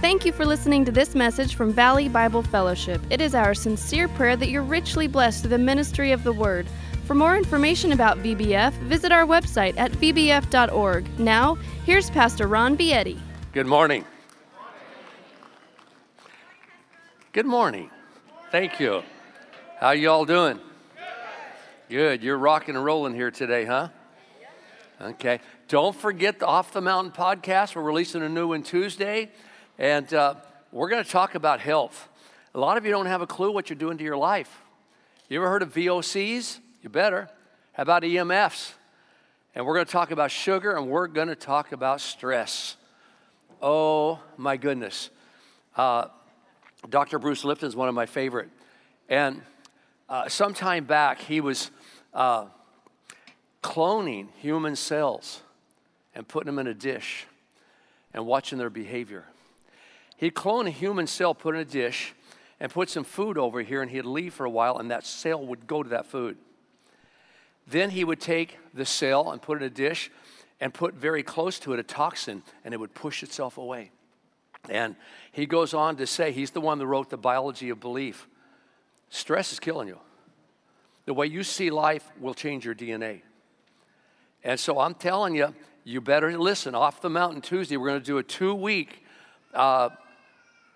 Thank you for listening to this message from Valley Bible Fellowship. It is our sincere prayer that you're richly blessed through the ministry of the Word. For more information about VBF, visit our website at vbf.org. Now, here's Pastor Ron Vietti. Good morning. Good morning. Thank you. How you all doing? Good. You're rocking and rolling here today, huh? Okay. Don't forget the Off the Mountain podcast. We're releasing a new one Tuesday, and uh, we're going to talk about health. A lot of you don't have a clue what you're doing to your life. You ever heard of VOCs? You better. How about EMFs? And we're going to talk about sugar and we're going to talk about stress. Oh my goodness. Uh, Dr. Bruce Lipton is one of my favorite. And uh, some time back, he was uh, cloning human cells and putting them in a dish and watching their behavior. He'd clone a human cell, put in a dish, and put some food over here, and he'd leave for a while, and that cell would go to that food. Then he would take the cell and put it in a dish and put very close to it a toxin, and it would push itself away. And he goes on to say, he's the one that wrote The Biology of Belief. Stress is killing you. The way you see life will change your DNA. And so I'm telling you, you better listen. Off the Mountain Tuesday, we're going to do a two week uh,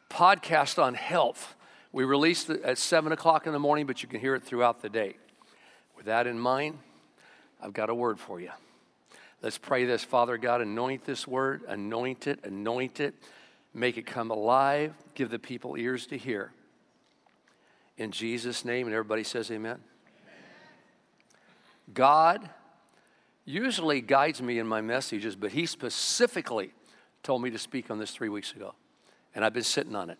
podcast on health. We released it at 7 o'clock in the morning, but you can hear it throughout the day. With that in mind, I've got a word for you. Let's pray this. Father God, anoint this word, anoint it, anoint it, make it come alive, give the people ears to hear. In Jesus' name, and everybody says amen. amen. God usually guides me in my messages, but He specifically told me to speak on this three weeks ago, and I've been sitting on it.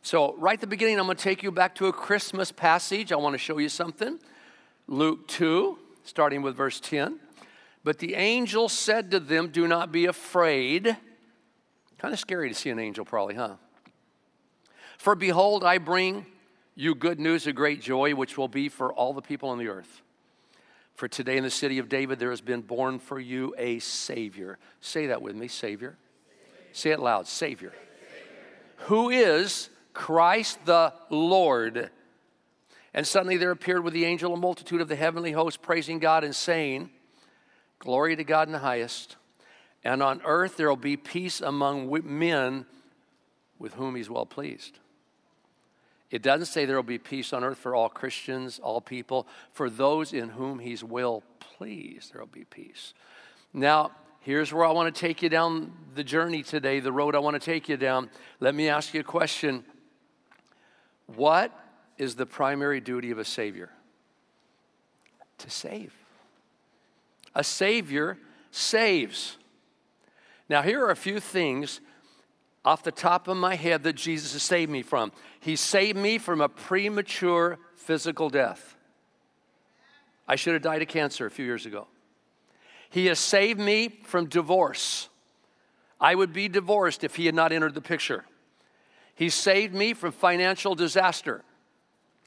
So, right at the beginning, I'm going to take you back to a Christmas passage. I want to show you something. Luke 2, starting with verse 10. But the angel said to them, Do not be afraid. Kind of scary to see an angel, probably, huh? For behold, I bring you good news of great joy, which will be for all the people on the earth. For today in the city of David there has been born for you a Savior. Say that with me, Savior. Say it loud, Savior. Who is Christ the Lord. And suddenly there appeared with the angel a multitude of the heavenly host, praising God and saying, Glory to God in the highest, and on earth there will be peace among men with whom he's well pleased. It doesn't say there will be peace on earth for all Christians, all people. For those in whom he's well pleased, there will be peace. Now, here's where I want to take you down the journey today, the road I want to take you down. Let me ask you a question What is the primary duty of a Savior? To save. A Savior saves. Now, here are a few things off the top of my head that Jesus has saved me from. He saved me from a premature physical death. I should have died of cancer a few years ago. He has saved me from divorce. I would be divorced if he had not entered the picture. He saved me from financial disaster.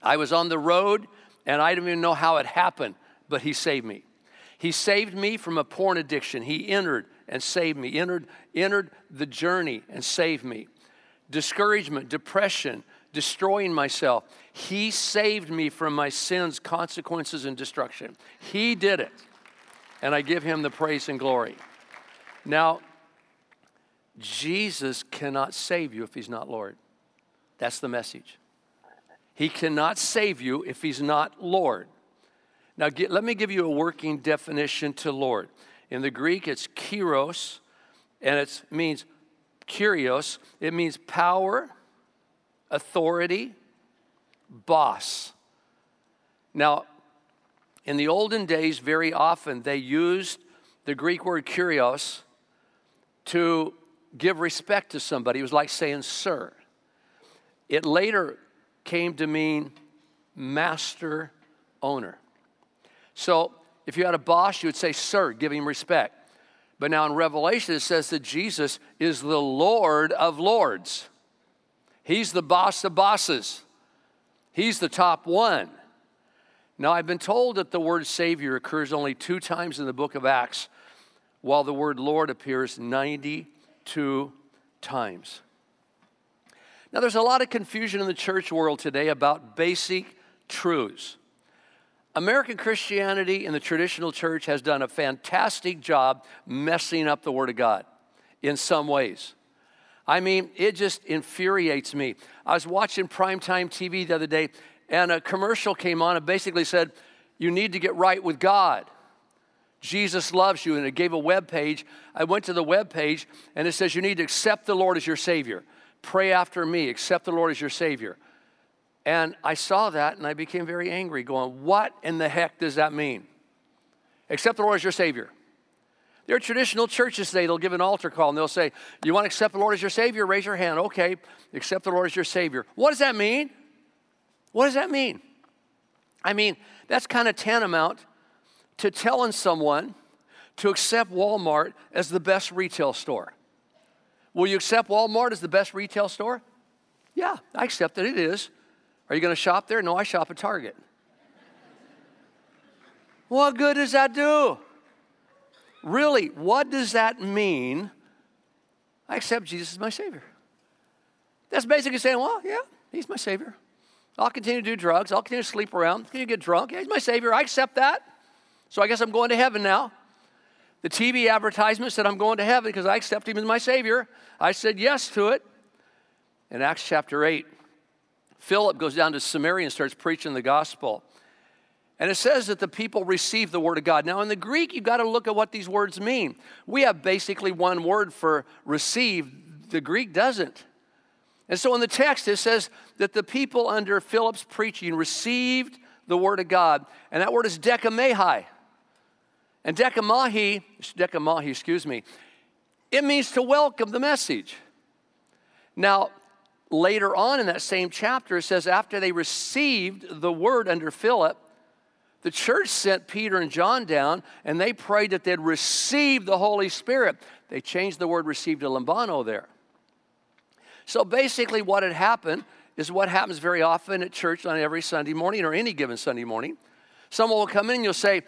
I was on the road and I didn't even know how it happened, but he saved me. He saved me from a porn addiction. He entered and saved me, entered, entered the journey and saved me. Discouragement, depression, destroying myself. He saved me from my sins, consequences, and destruction. He did it. And I give him the praise and glory. Now, Jesus cannot save you if he's not Lord. That's the message. He cannot save you if he's not Lord. Now, get, let me give you a working definition to Lord. In the Greek, it's kyrios, and it means kyrios. It means power, authority, boss. Now, in the olden days, very often they used the Greek word kyrios to give respect to somebody. It was like saying sir. It later came to mean master owner. So if you had a boss, you would say, Sir, give him respect. But now in Revelation, it says that Jesus is the Lord of lords. He's the boss of bosses, He's the top one. Now, I've been told that the word Savior occurs only two times in the book of Acts, while the word Lord appears 92 times. Now, there's a lot of confusion in the church world today about basic truths. American Christianity and the traditional church has done a fantastic job messing up the Word of God in some ways. I mean, it just infuriates me. I was watching primetime TV the other day, and a commercial came on and basically said, You need to get right with God. Jesus loves you. And it gave a web page. I went to the web page, and it says, You need to accept the Lord as your Savior. Pray after me, accept the Lord as your Savior. And I saw that and I became very angry, going, What in the heck does that mean? Accept the Lord as your Savior. There are traditional churches today, they'll give an altar call and they'll say, You want to accept the Lord as your Savior? Raise your hand. Okay, accept the Lord as your Savior. What does that mean? What does that mean? I mean, that's kind of tantamount to telling someone to accept Walmart as the best retail store. Will you accept Walmart as the best retail store? Yeah, I accept that it is. Are you going to shop there? No, I shop at Target. what good does that do? Really, what does that mean? I accept Jesus as my Savior. That's basically saying, well, yeah, He's my Savior. I'll continue to do drugs. I'll continue to sleep around. Continue to get drunk. Yeah, he's my Savior. I accept that. So I guess I'm going to heaven now. The TV advertisement said I'm going to heaven because I accept Him as my Savior. I said yes to it. In Acts chapter 8, Philip goes down to Samaria and starts preaching the gospel. And it says that the people receive the word of God. Now, in the Greek, you've got to look at what these words mean. We have basically one word for receive, the Greek doesn't. And so in the text, it says that the people under Philip's preaching received the word of God. And that word is dekamahi. And dekamahi, dekamahi, excuse me, it means to welcome the message. Now, later on in that same chapter, it says after they received the word under Philip, the church sent Peter and John down and they prayed that they'd receive the Holy Spirit. They changed the word received to lambano there. So basically, what had happened is what happens very often at church on every Sunday morning or any given Sunday morning. Someone will come in and you'll say,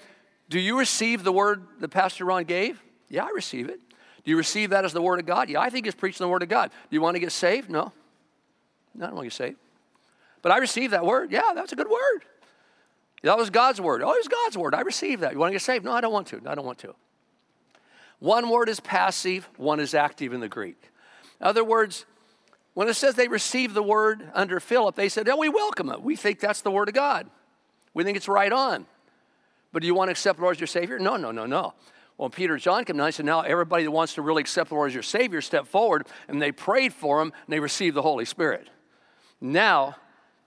Do you receive the word that Pastor Ron gave? Yeah, I receive it. Do you receive that as the word of God? Yeah, I think it's preaching the word of God. Do you want to get saved? No. No, I don't want to get saved. But I received that word. Yeah, that's a good word. That was God's word. Oh, it was God's word. I received that. You want to get saved? No, I don't want to. I don't want to. One word is passive, one is active in the Greek. In other words, when it says they received the word under Philip, they said, Oh, we welcome it. We think that's the word of God. We think it's right on. But do you want to accept the Lord as your Savior? No, no, no, no. Well, Peter and John came down, I said, Now everybody that wants to really accept the Lord as your Savior, step forward. And they prayed for him and they received the Holy Spirit. Now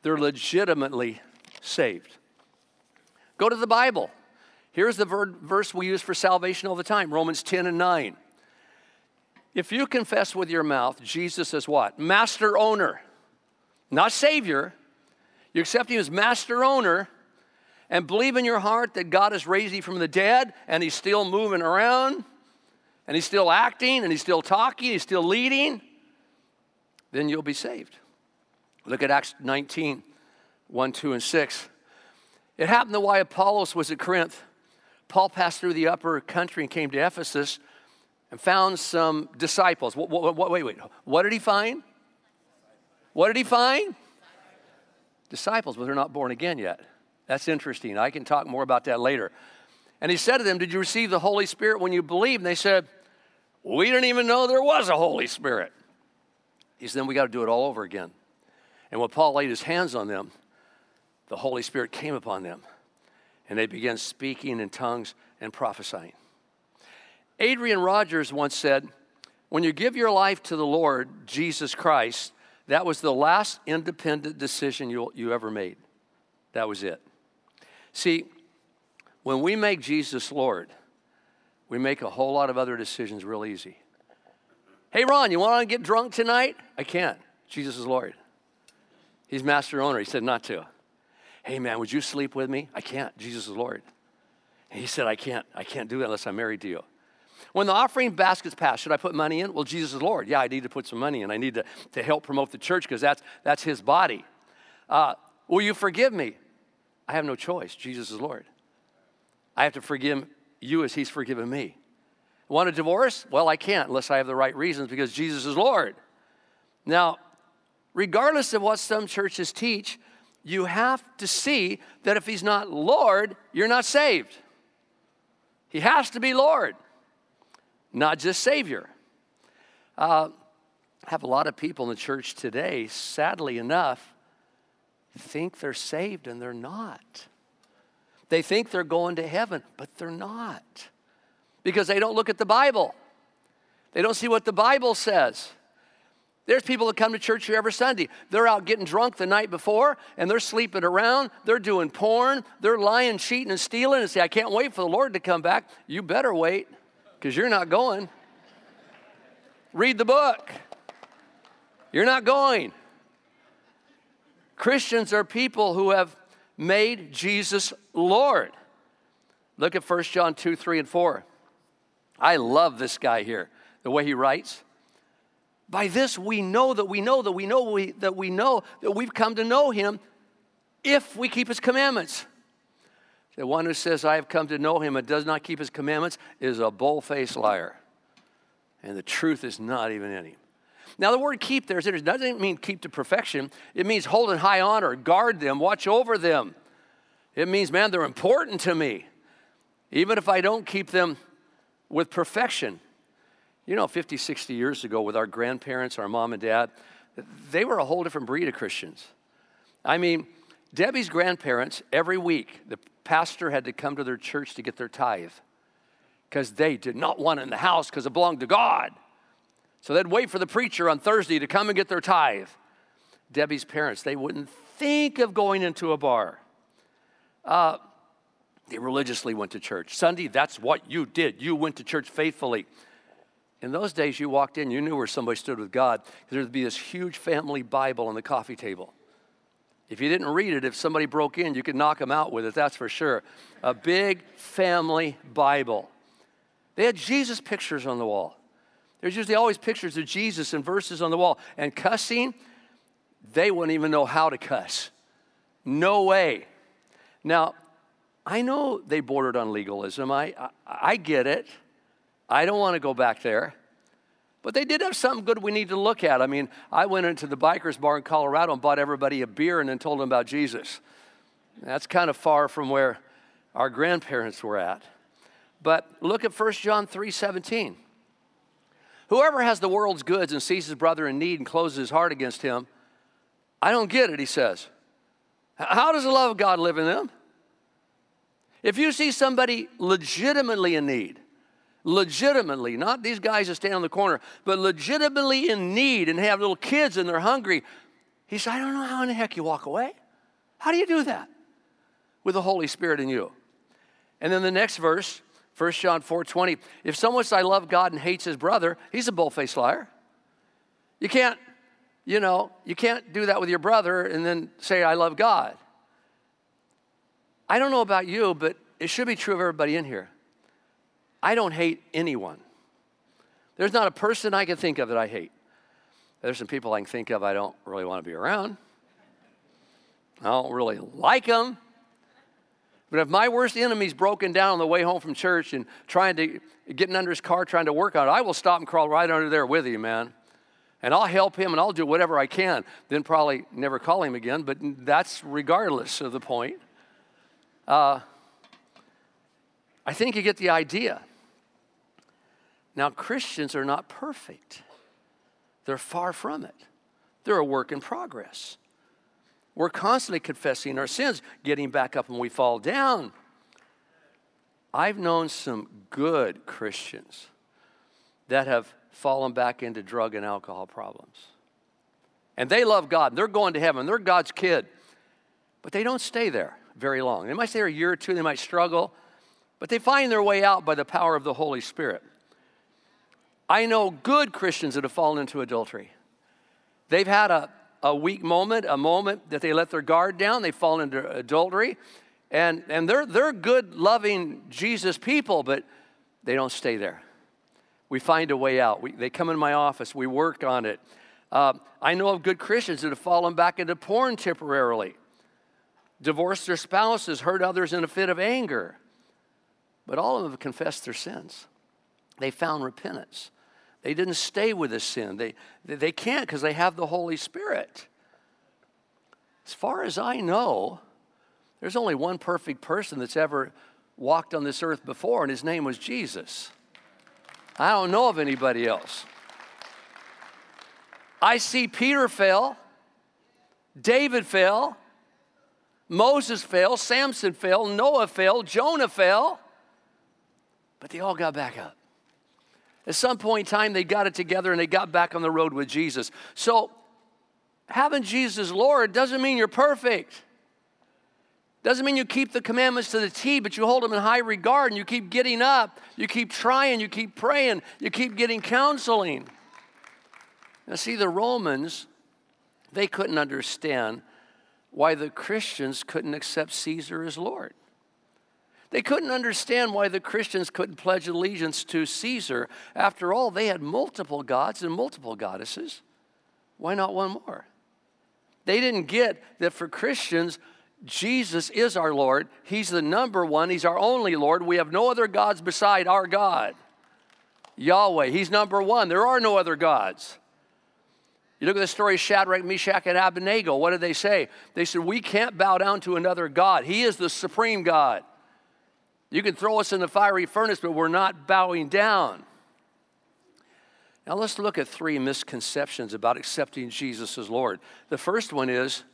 they're legitimately saved. Go to the Bible. Here's the ver- verse we use for salvation all the time Romans 10 and 9. If you confess with your mouth Jesus is what? Master owner, not Savior. You accept Him as master owner and believe in your heart that God has raised you from the dead and He's still moving around and He's still acting and He's still talking, He's still leading, then you'll be saved. Look at Acts 19 1, 2, and 6. It happened that while Apollos was at Corinth, Paul passed through the upper country and came to Ephesus and found some disciples. What, what, wait, wait. What did he find? What did he find? Disciples, but they're not born again yet. That's interesting. I can talk more about that later. And he said to them, Did you receive the Holy Spirit when you believed? And they said, We didn't even know there was a Holy Spirit. He said, Then we got to do it all over again. And when Paul laid his hands on them, the Holy Spirit came upon them, and they began speaking in tongues and prophesying. Adrian Rogers once said, When you give your life to the Lord Jesus Christ, that was the last independent decision you, you ever made. That was it. See, when we make Jesus Lord, we make a whole lot of other decisions real easy. Hey, Ron, you want to get drunk tonight? I can't. Jesus is Lord. He's master owner. He said not to. Hey, man, would you sleep with me? I can't. Jesus is Lord. And he said, I can't. I can't do that unless I'm married to you. When the offering basket's passed, should I put money in? Well, Jesus is Lord. Yeah, I need to put some money in. I need to, to help promote the church because that's, that's his body. Uh, will you forgive me? I have no choice. Jesus is Lord. I have to forgive you as he's forgiven me. Want a divorce? Well, I can't unless I have the right reasons because Jesus is Lord. Now, regardless of what some churches teach, you have to see that if he's not Lord, you're not saved. He has to be Lord, not just Savior. Uh, I have a lot of people in the church today, sadly enough, think they're saved and they're not. They think they're going to heaven, but they're not because they don't look at the Bible. They don't see what the Bible says. There's people that come to church here every Sunday. They're out getting drunk the night before and they're sleeping around. They're doing porn. They're lying, cheating, and stealing and say, I can't wait for the Lord to come back. You better wait because you're not going. Read the book. You're not going. Christians are people who have made Jesus Lord. Look at 1 John 2, 3, and 4. I love this guy here, the way he writes. By this we know that we know that we know we, that we know that we've come to know him if we keep his commandments. The one who says, I have come to know him and does not keep his commandments is a bull faced liar. And the truth is not even in him. Now, the word keep there doesn't mean keep to perfection, it means hold in high honor, guard them, watch over them. It means, man, they're important to me, even if I don't keep them with perfection. You know, 50, 60 years ago, with our grandparents, our mom and dad, they were a whole different breed of Christians. I mean, Debbie's grandparents, every week, the pastor had to come to their church to get their tithe because they did not want it in the house because it belonged to God. So they'd wait for the preacher on Thursday to come and get their tithe. Debbie's parents, they wouldn't think of going into a bar. Uh, they religiously went to church. Sunday, that's what you did. You went to church faithfully. In those days, you walked in, you knew where somebody stood with God. There'd be this huge family Bible on the coffee table. If you didn't read it, if somebody broke in, you could knock them out with it, that's for sure. A big family Bible. They had Jesus pictures on the wall. There's usually always pictures of Jesus and verses on the wall. And cussing, they wouldn't even know how to cuss. No way. Now, I know they bordered on legalism. I, I, I get it. I don't want to go back there. But they did have something good we need to look at. I mean, I went into the bikers bar in Colorado and bought everybody a beer and then told them about Jesus. That's kind of far from where our grandparents were at. But look at 1 John 3 17. Whoever has the world's goods and sees his brother in need and closes his heart against him, I don't get it, he says. How does the love of God live in them? If you see somebody legitimately in need, legitimately, not these guys that stand on the corner, but legitimately in need and have little kids and they're hungry, he said, I don't know how in the heck you walk away. How do you do that? With the Holy Spirit in you. And then the next verse, 1 John 4:20. If someone says, I love God and hates his brother, he's a bull-faced liar. You can't, you know, you can't do that with your brother and then say, I love God. I don't know about you, but it should be true of everybody in here. I don't hate anyone. There's not a person I can think of that I hate. There's some people I can think of I don't really want to be around. I don't really like them. But if my worst enemy's broken down on the way home from church and trying to getting under his car, trying to work on it, I will stop and crawl right under there with him, man. And I'll help him and I'll do whatever I can. Then probably never call him again, but that's regardless of the point. Uh, I think you get the idea. Now, Christians are not perfect, they're far from it. They're a work in progress. We're constantly confessing our sins, getting back up when we fall down. I've known some good Christians that have fallen back into drug and alcohol problems. And they love God, they're going to heaven, they're God's kid. But they don't stay there very long. They might stay there a year or two, they might struggle, but they find their way out by the power of the Holy Spirit. I know good Christians that have fallen into adultery. They've had a, a weak moment, a moment that they let their guard down, they fall into adultery, and, and they're, they're good, loving Jesus people, but they don't stay there. We find a way out. We, they come in my office, we work on it. Uh, I know of good Christians that have fallen back into porn temporarily, divorced their spouses, hurt others in a fit of anger. But all of them have confessed their sins. They found repentance. They didn't stay with the sin. They, they can't because they have the Holy Spirit. As far as I know, there's only one perfect person that's ever walked on this earth before, and his name was Jesus. I don't know of anybody else. I see Peter fail, David fail, Moses fail, Samson fail, Noah fail, Jonah fail, but they all got back up. At some point in time, they got it together and they got back on the road with Jesus. So, having Jesus Lord doesn't mean you're perfect. Doesn't mean you keep the commandments to the T, but you hold them in high regard and you keep getting up, you keep trying, you keep praying, you keep getting counseling. Now, see, the Romans, they couldn't understand why the Christians couldn't accept Caesar as Lord. They couldn't understand why the Christians couldn't pledge allegiance to Caesar. After all, they had multiple gods and multiple goddesses. Why not one more? They didn't get that for Christians, Jesus is our Lord. He's the number one, He's our only Lord. We have no other gods beside our God. Yahweh, He's number one. There are no other gods. You look at the story of Shadrach, Meshach, and Abednego. What did they say? They said, We can't bow down to another God. He is the supreme God. You can throw us in the fiery furnace, but we're not bowing down. Now let's look at three misconceptions about accepting Jesus as Lord. The first one is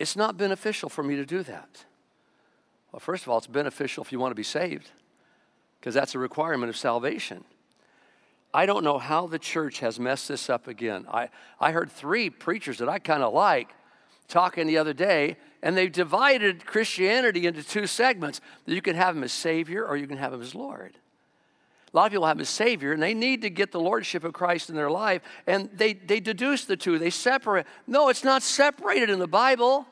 it's not beneficial for me to do that. Well, first of all, it's beneficial if you want to be saved, because that's a requirement of salvation. I don't know how the church has messed this up again. I, I heard three preachers that I kind of like talking the other day, and they've divided Christianity into two segments. You can have him as Savior or you can have him as Lord. A lot of people have him as Savior, and they need to get the Lordship of Christ in their life, and they, they deduce the two, they separate. No, it's not separated in the Bible.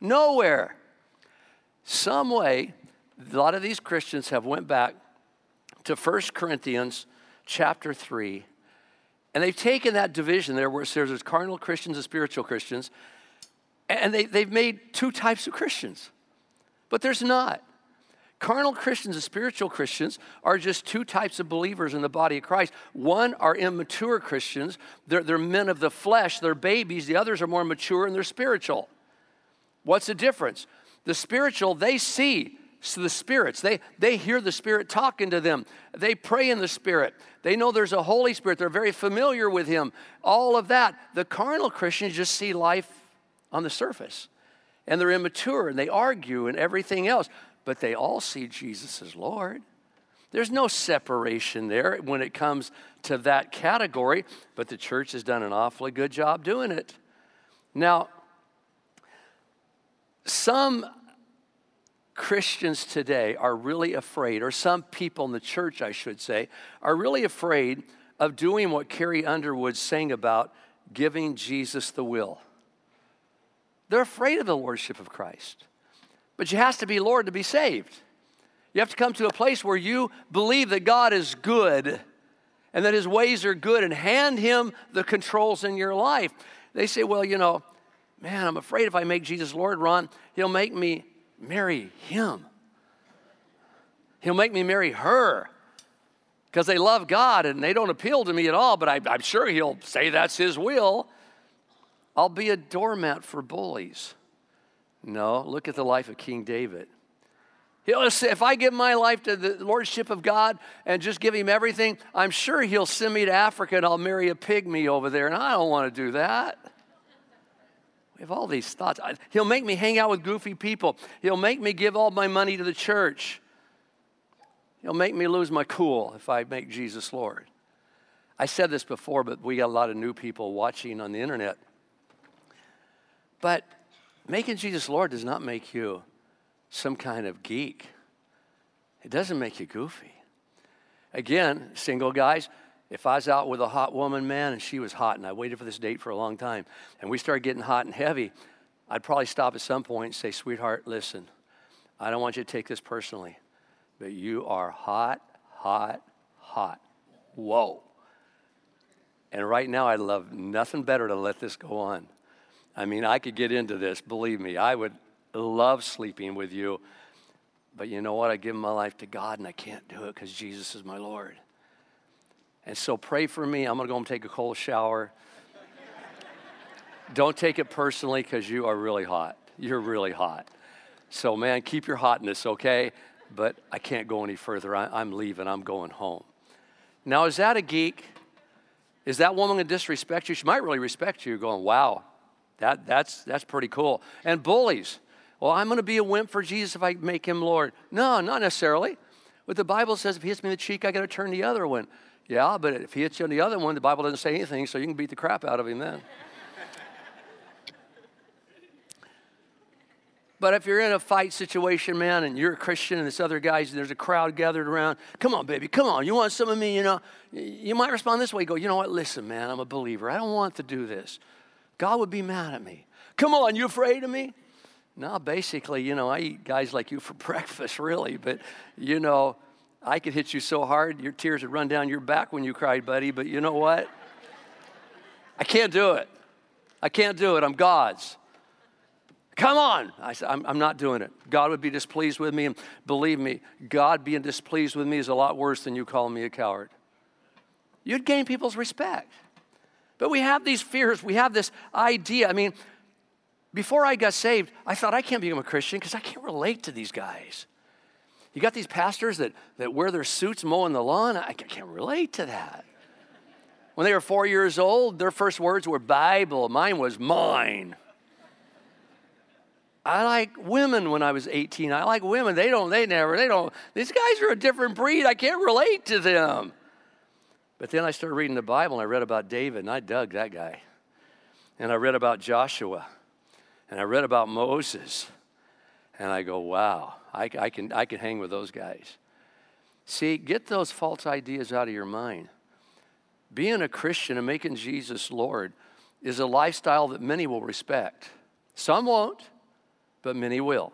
Nowhere. Some way, a lot of these Christians have went back to 1 Corinthians chapter 3, and they've taken that division there where it says there's carnal Christians and spiritual Christians, and they, they've made two types of Christians. But there's not. Carnal Christians and spiritual Christians are just two types of believers in the body of Christ. One are immature Christians, they're, they're men of the flesh, they're babies. The others are more mature and they're spiritual. What's the difference? The spiritual, they see the spirits. They, they hear the Spirit talking to them. They pray in the Spirit. They know there's a Holy Spirit. They're very familiar with Him. All of that. The carnal Christians just see life on the surface. And they're immature and they argue and everything else but they all see Jesus as Lord. There's no separation there when it comes to that category, but the church has done an awfully good job doing it. Now, some Christians today are really afraid, or some people in the church, I should say, are really afraid of doing what Carrie Underwood sang about giving Jesus the will. They're afraid of the Lordship of Christ. But you have to be Lord to be saved. You have to come to a place where you believe that God is good and that his ways are good and hand him the controls in your life. They say, well, you know, man, I'm afraid if I make Jesus Lord, Ron, he'll make me marry him. He'll make me marry her because they love God and they don't appeal to me at all, but I, am sure he'll say that's his will. I'll be a doormat for bullies. No, look at the life of King David. He'll say, if I give my life to the lordship of God and just give him everything, I'm sure he'll send me to Africa and I'll marry a pygmy over there, and I don't want to do that. We have all these thoughts. He'll make me hang out with goofy people. He'll make me give all my money to the church. He'll make me lose my cool if I make Jesus Lord. I said this before, but we got a lot of new people watching on the internet. But Making Jesus Lord does not make you some kind of geek, it doesn't make you goofy. Again, single guys, if I was out with a hot woman, man, and she was hot, and I waited for this date for a long time, and we started getting hot and heavy, I'd probably stop at some point and say, Sweetheart, listen, I don't want you to take this personally, but you are hot, hot, hot. whoa. And right now, I'd love nothing better to let this go on. I mean, I could get into this, believe me. I would love sleeping with you. But you know what? I give my life to God and I can't do it because Jesus is my Lord. And so pray for me. I'm going to go and take a cold shower. Don't take it personally because you are really hot. You're really hot. So, man, keep your hotness, okay? But I can't go any further. I, am leaving. I'm going home. Now, is that a geek? Is that woman going to disrespect you? She might really respect you, going, wow, that, that's, that's pretty cool. And bullies. Well, I'm going to be a wimp for Jesus if I make him Lord. No, not necessarily. But the Bible says, if he hits me in the cheek, I got to turn the other one. Yeah, but if he hits you on the other one, the Bible doesn't say anything, so you can beat the crap out of him then. But if you're in a fight situation, man, and you're a Christian and this other guy's, there's a crowd gathered around, come on, baby, come on, you want some of me, you know, you might respond this way. Go, you know what, listen, man, I'm a believer. I don't want to do this. God would be mad at me. Come on, you afraid of me? No, basically, you know, I eat guys like you for breakfast, really, but, you know, I could hit you so hard, your tears would run down your back when you cried, buddy, but you know what? I can't do it. I can't do it. I'm God's. Come on. I said, I'm, I'm, not doing it. God would be displeased with me. And believe me, God being displeased with me is a lot worse than you calling me a coward. You'd gain people's respect. But we have these fears. We have this idea. I mean, before I got saved, I thought I can't become a Christian because I can't relate to these guys. You got these pastors that, that wear their suits mowing the lawn. I can't relate to that. When they were four years old, their first words were Bible. Mine was mine. I like women when I was 18. I like women. They don't, they never, they don't. These guys are a different breed. I can't relate to them. But then I started reading the Bible and I read about David and I dug that guy. And I read about Joshua and I read about Moses. And I go, wow, I, I, can, I can hang with those guys. See, get those false ideas out of your mind. Being a Christian and making Jesus Lord is a lifestyle that many will respect. Some won't but many will.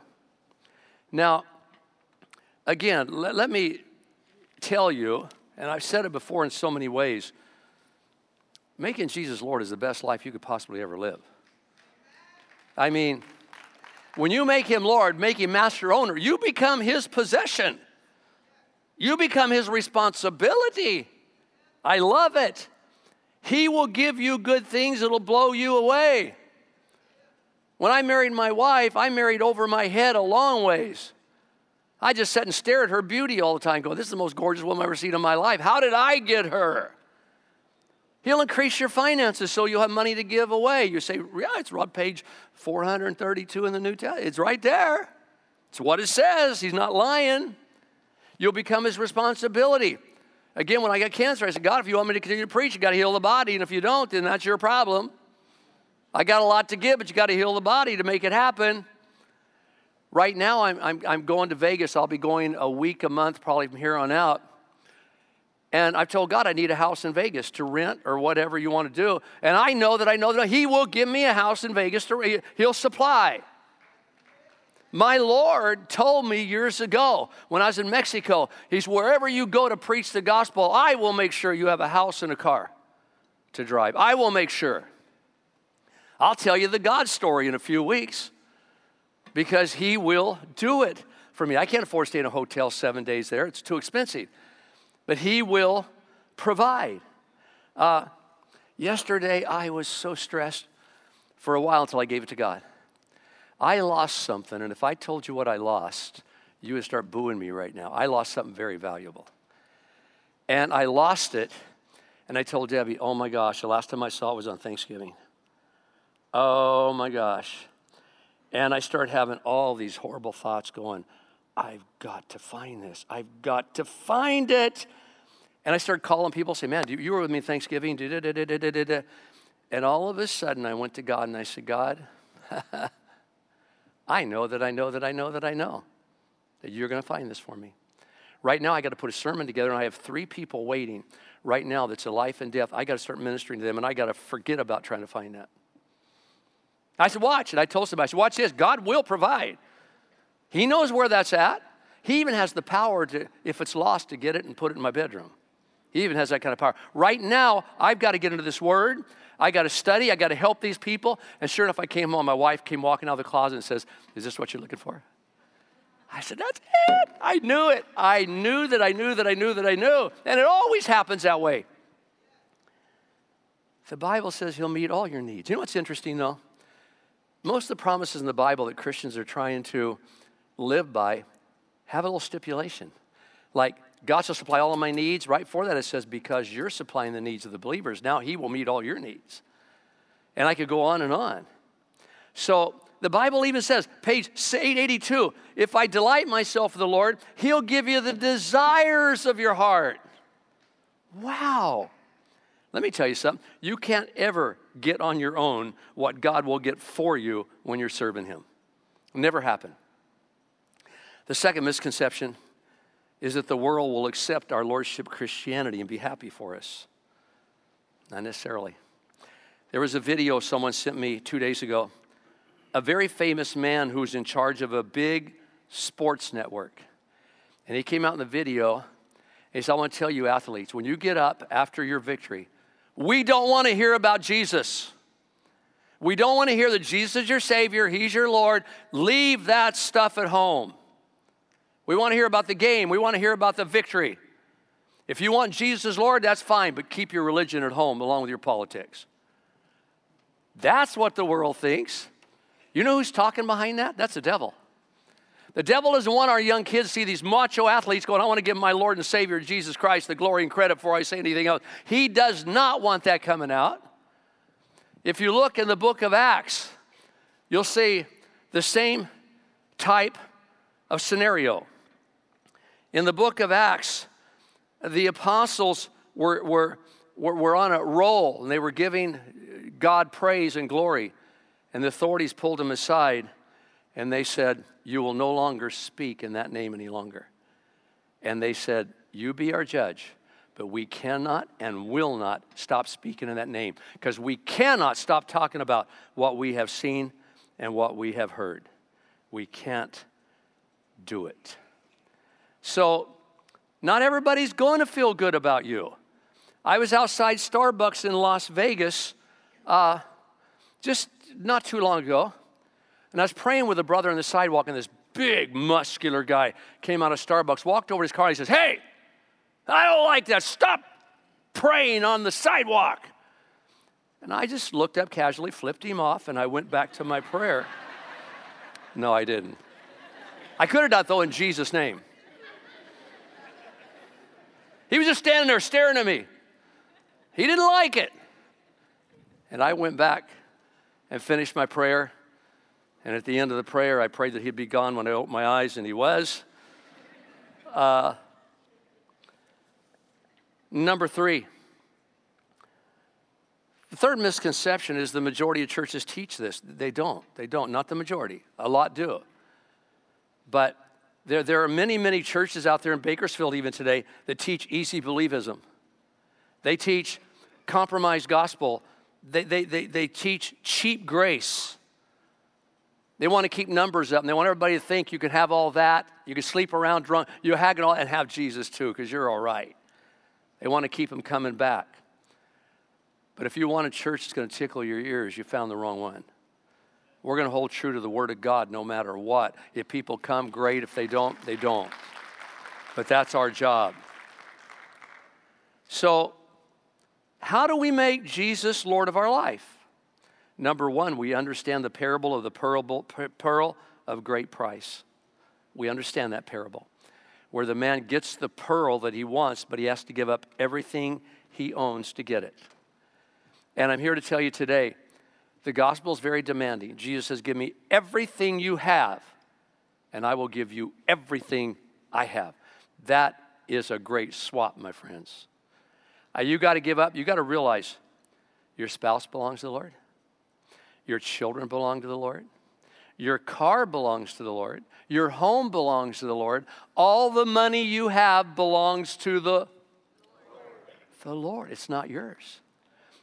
Now, again, let, let me tell you, and I've said it before in so many ways making Jesus Lord is the best life you could possibly ever live. I mean, when you make him Lord, make him master owner, you become his possession. You become his responsibility. I love it. He will give you good things that'll blow you away. When I married my wife, I married over my head a long ways. I just sat and stared at her beauty all the time, going, This is the most gorgeous woman I've ever seen in my life. How did I get her? He'll increase your finances so you'll have money to give away. You say, Yeah, it's on page 432 in the New Testament. It's right there. It's what it says. He's not lying. You'll become his responsibility. Again, when I got cancer, I said, God, if you want me to continue to preach, you got to heal the body. And if you don't, then that's your problem. I got a lot to give, but you got to heal the body to make it happen. Right now, I'm, I'm, I'm going to Vegas. I'll be going a week, a month, probably from here on out. And I've told God I need a house in Vegas to rent or whatever you want to do. And I know that I know that He will give me a house in Vegas to He'll supply. My Lord told me years ago when I was in Mexico, He's wherever you go to preach the gospel, I will make sure you have a house and a car to drive. I will make sure. I'll tell you the God story in a few weeks because He will do it for me. I can't afford to stay in a hotel seven days there, it's too expensive. But He will provide. Uh, yesterday, I was so stressed for a while until I gave it to God. I lost something, and if I told you what I lost, you would start booing me right now. I lost something very valuable. And I lost it, and I told Debbie, oh my gosh, the last time I saw it was on Thanksgiving. Oh my gosh. And I start having all these horrible thoughts going, I've got to find this. I've got to find it. And I started calling people, say, man, you were with me Thanksgiving. And all of a sudden, I went to God and I said, God, I know that I know that I know that I know that you're going to find this for me. Right now, I got to put a sermon together, and I have three people waiting right now that's a life and death. I got to start ministering to them, and I got to forget about trying to find that. I said, Watch. And I told somebody, I said, Watch this. God will provide. He knows where that's at. He even has the power to, if it's lost, to get it and put it in my bedroom. He even has that kind of power. Right now, I've got to get into this word. I got to study. I got to help these people. And sure enough, I came home. My wife came walking out of the closet and says, Is this what you're looking for? I said, That's it. I knew it. I knew that I knew that I knew that I knew. And it always happens that way. The Bible says He'll meet all your needs. You know what's interesting, though? Most of the promises in the Bible that Christians are trying to live by have a little stipulation. Like, God shall supply all of my needs. Right for that, it says, because you're supplying the needs of the believers, now He will meet all your needs. And I could go on and on. So the Bible even says, page 882, if I delight myself in the Lord, He'll give you the desires of your heart. Wow. Let me tell you something. You can't ever get on your own what God will get for you when you're serving Him. Never happen. The second misconception is that the world will accept our Lordship Christianity and be happy for us. Not necessarily. There was a video someone sent me two days ago. A very famous man who was in charge of a big sports network. And he came out in the video. And he said, I want to tell you, athletes, when you get up after your victory, we don't want to hear about Jesus. We don't want to hear that Jesus is your Savior, He's your Lord. Leave that stuff at home. We want to hear about the game. We want to hear about the victory. If you want Jesus Lord, that's fine, but keep your religion at home along with your politics. That's what the world thinks. You know who's talking behind that? That's the devil. The devil doesn't want our young kids to see these macho athletes going, I want to give my Lord and Savior Jesus Christ the glory and credit before I say anything else. He does not want that coming out. If you look in the book of Acts, you'll see the same type of scenario. In the book of Acts, the apostles were, were, were, were on a roll and they were giving God praise and glory. And the authorities pulled them aside and they said, You will no longer speak in that name any longer. And they said, You be our judge, but we cannot and will not stop speaking in that name because we cannot stop talking about what we have seen and what we have heard. We can't do it. So, not everybody's going to feel good about you. I was outside Starbucks in Las Vegas uh, just not too long ago, and I was praying with a brother on the sidewalk, and this big, muscular guy came out of Starbucks, walked over to his car, and he says, Hey, I don't like that. Stop praying on the sidewalk. And I just looked up casually, flipped him off, and I went back to my prayer. no, I didn't. I could have done, though, in Jesus' name. He was just standing there staring at me. He didn't like it. And I went back and finished my prayer. And at the end of the prayer, I prayed that he'd be gone when I opened my eyes, and he was. Uh, number three. The third misconception is the majority of churches teach this. They don't. They don't. Not the majority. A lot do. But there, there are many, many churches out there in Bakersfield even today that teach easy believism. They teach compromised gospel. They, they, they, they teach cheap grace. They want to keep numbers up and they want everybody to think you can have all that. You can sleep around drunk. You hang it all and have Jesus too because you're all right. They want to keep them coming back. But if you want a church that's going to tickle your ears, you found the wrong one. We're going to hold true to the Word of God no matter what. If people come, great. If they don't, they don't. But that's our job. So, how do we make Jesus Lord of our life? Number one, we understand the parable of the pearl of great price. We understand that parable, where the man gets the pearl that he wants, but he has to give up everything he owns to get it. And I'm here to tell you today the gospel is very demanding. Jesus says, Give me everything you have, and I will give you everything I have. That is a great swap, my friends. Uh, you got to give up, you got to realize your spouse belongs to the Lord, your children belong to the Lord, your car belongs to the Lord, your home belongs to the Lord, all the money you have belongs to the the Lord. It's not yours.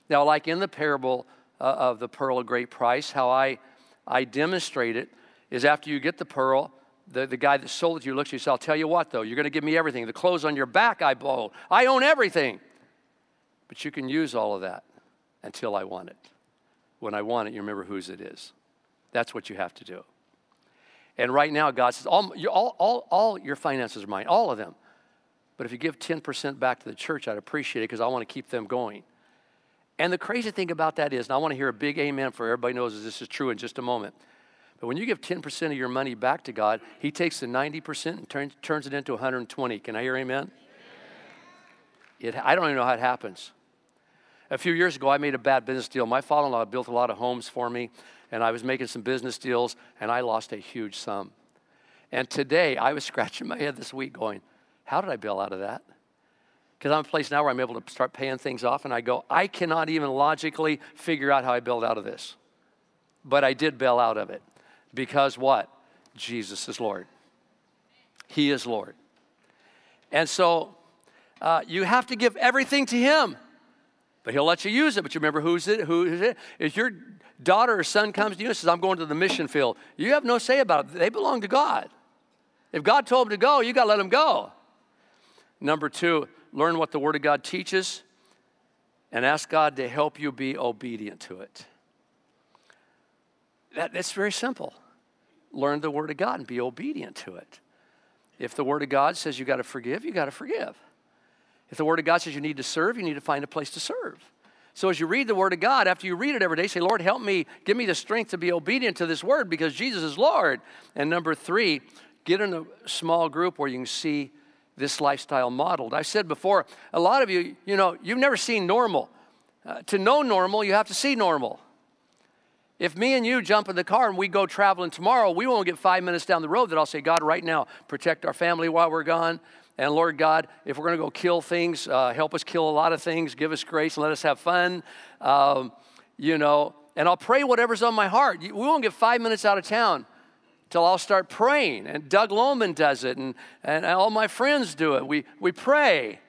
Now, like in the parable uh, of the pearl of great price. How I, I demonstrate it is after you get the pearl, the, the guy that sold it to you looks at you and says, I'll tell you what, though, you're going to give me everything. The clothes on your back, I bought. I own everything. But you can use all of that until I want it. When I want it, you remember whose it is. That's what you have to do. And right now, God says, all, all, all, all your finances are mine, all of them. But if you give 10% back to the church, I'd appreciate it because I want to keep them going. And the crazy thing about that is, and I want to hear a big amen for everybody knows this is true in just a moment. But when you give 10% of your money back to God, He takes the 90% and turns, turns it into 120. Can I hear amen? It, I don't even know how it happens. A few years ago, I made a bad business deal. My father in law built a lot of homes for me, and I was making some business deals, and I lost a huge sum. And today, I was scratching my head this week going, How did I bail out of that? Because I'm in a place now where I'm able to start paying things off, and I go, I cannot even logically figure out how I bailed out of this. But I did bail out of it. Because what? Jesus is Lord. He is Lord. And so uh, you have to give everything to Him. But he'll let you use it. But you remember who's it? Who is it? If your daughter or son comes to you and says, I'm going to the mission field, you have no say about it. They belong to God. If God told them to go, you got to let them go. Number two, learn what the Word of God teaches and ask God to help you be obedient to it. That, that's very simple. Learn the Word of God and be obedient to it. If the Word of God says you got to forgive, you got to forgive. If the Word of God says you need to serve, you need to find a place to serve. So as you read the Word of God, after you read it every day, say, Lord, help me, give me the strength to be obedient to this Word because Jesus is Lord. And number three, get in a small group where you can see this lifestyle modeled. I said before, a lot of you, you know, you've never seen normal. Uh, to know normal, you have to see normal. If me and you jump in the car and we go traveling tomorrow, we won't get five minutes down the road that I'll say, God, right now, protect our family while we're gone. And Lord God, if we're going to go kill things, uh, help us kill a lot of things, give us grace, and let us have fun. Um, you know, and I'll pray whatever's on my heart. We won't get five minutes out of town till I'll start praying. And Doug Lohman does it, and, and all my friends do it. We, we pray.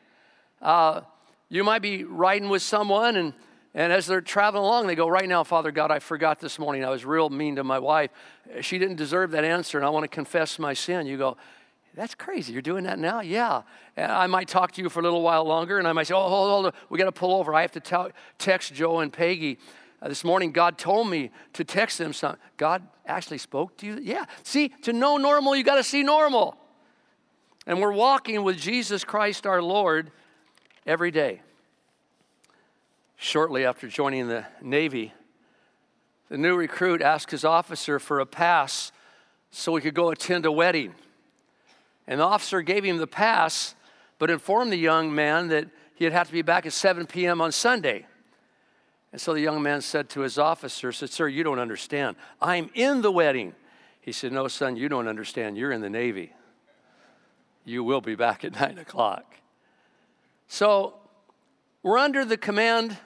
Uh, you might be riding with someone, and, and as they're traveling along, they go, Right now, Father God, I forgot this morning. I was real mean to my wife. She didn't deserve that answer, and I want to confess my sin. You go, That's crazy. You're doing that now? Yeah. And I might talk to you for a little while longer, and I might say, Oh, hold, hold, we got to pull over. I have to text Joe and Peggy. Uh, this morning, God told me to text them something. God actually spoke to you? Yeah. See, to know normal, you got to see normal. And we're walking with Jesus Christ our Lord every day. Shortly after joining the Navy, the new recruit asked his officer for a pass so he could go attend a wedding. And the officer gave him the pass, but informed the young man that he'd have to be back at 7 p.m. on Sunday. And so the young man said to his officer, said, Sir, you don't understand. I'm in the wedding. He said, No, son, you don't understand. You're in the Navy. You will be back at 9 o'clock. So we're under the command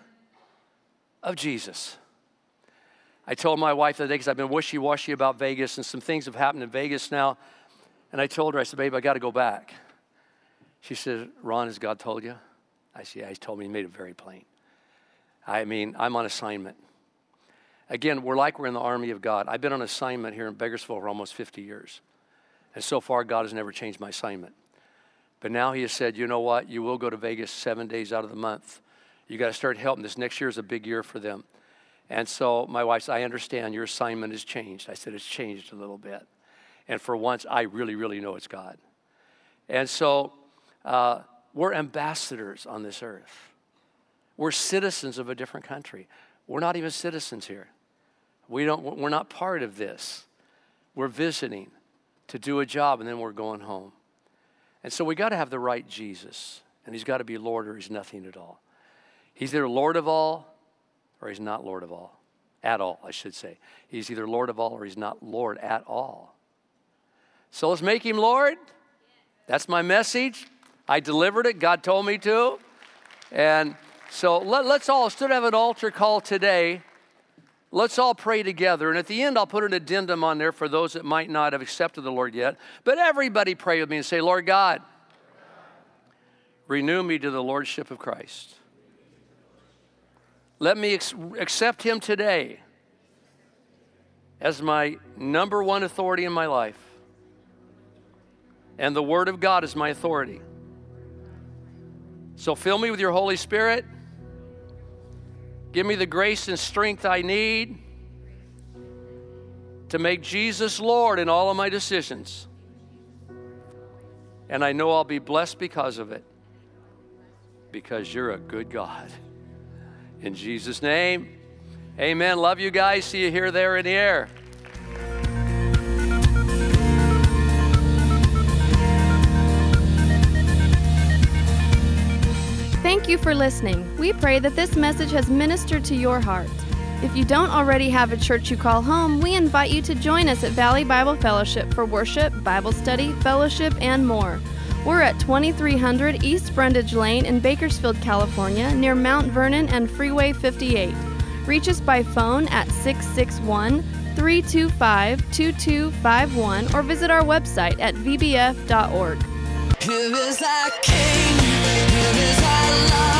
of Jesus. I told my wife the other day, because I've been wishy washy about Vegas, and some things have happened in Vegas now. And I told her, I said, Babe, I got to go back. She said, Ron, has God told you? I said, Yeah, He's told me. He made it very plain. I mean, I'm on assignment. Again, we're like we're in the army of God. I've been on assignment here in Bakersfield for almost 50 years. And so far, God has never changed my assignment. But now He has said, you know what? You will go to Vegas seven days out of the month. You got to start helping. This next year is a big year for them. And so my wife said, I understand your assignment has changed. I said, it's changed a little bit. And for once, I really, really know it's God. And so uh, we're ambassadors on this earth. We're citizens of a different country. We're not even citizens here. We don't, we're not part of this. We're visiting to do a job and then we're going home. And so we got to have the right Jesus. And he's got to be Lord or he's nothing at all. He's either Lord of all or he's not Lord of all. At all, I should say. He's either Lord of all or he's not Lord at all. So let's make him Lord. That's my message. I delivered it. God told me to. And so let, us all, instead of have an altar call today, let's all pray together. And at the end, I'll put an addendum on there for those that might not have accepted the Lord yet. But everybody pray with me and say, Lord God, renew me to the Lordship of Christ. Let me ex- accept Him today as my number one authority in my life. And the Word of God is my authority. So fill me with your Holy Spirit. Give me the grace and strength I need to make Jesus Lord in all of my decisions. And I know I'll be blessed because of it, because you're a good God. In Jesus' name, amen. Love you guys. See you here, there, in the air. Thank you for listening. We pray that this message has ministered to your heart. If you don't already have a church you call home, we invite you to join us at Valley Bible Fellowship for worship, Bible study, fellowship, and more. We're at 2300 East Brundage Lane in Bakersfield, California, near Mount Vernon and Freeway 58. Reach us by phone at 661 325 2251 or visit our website at vbf.org. Here is our King, here is our love.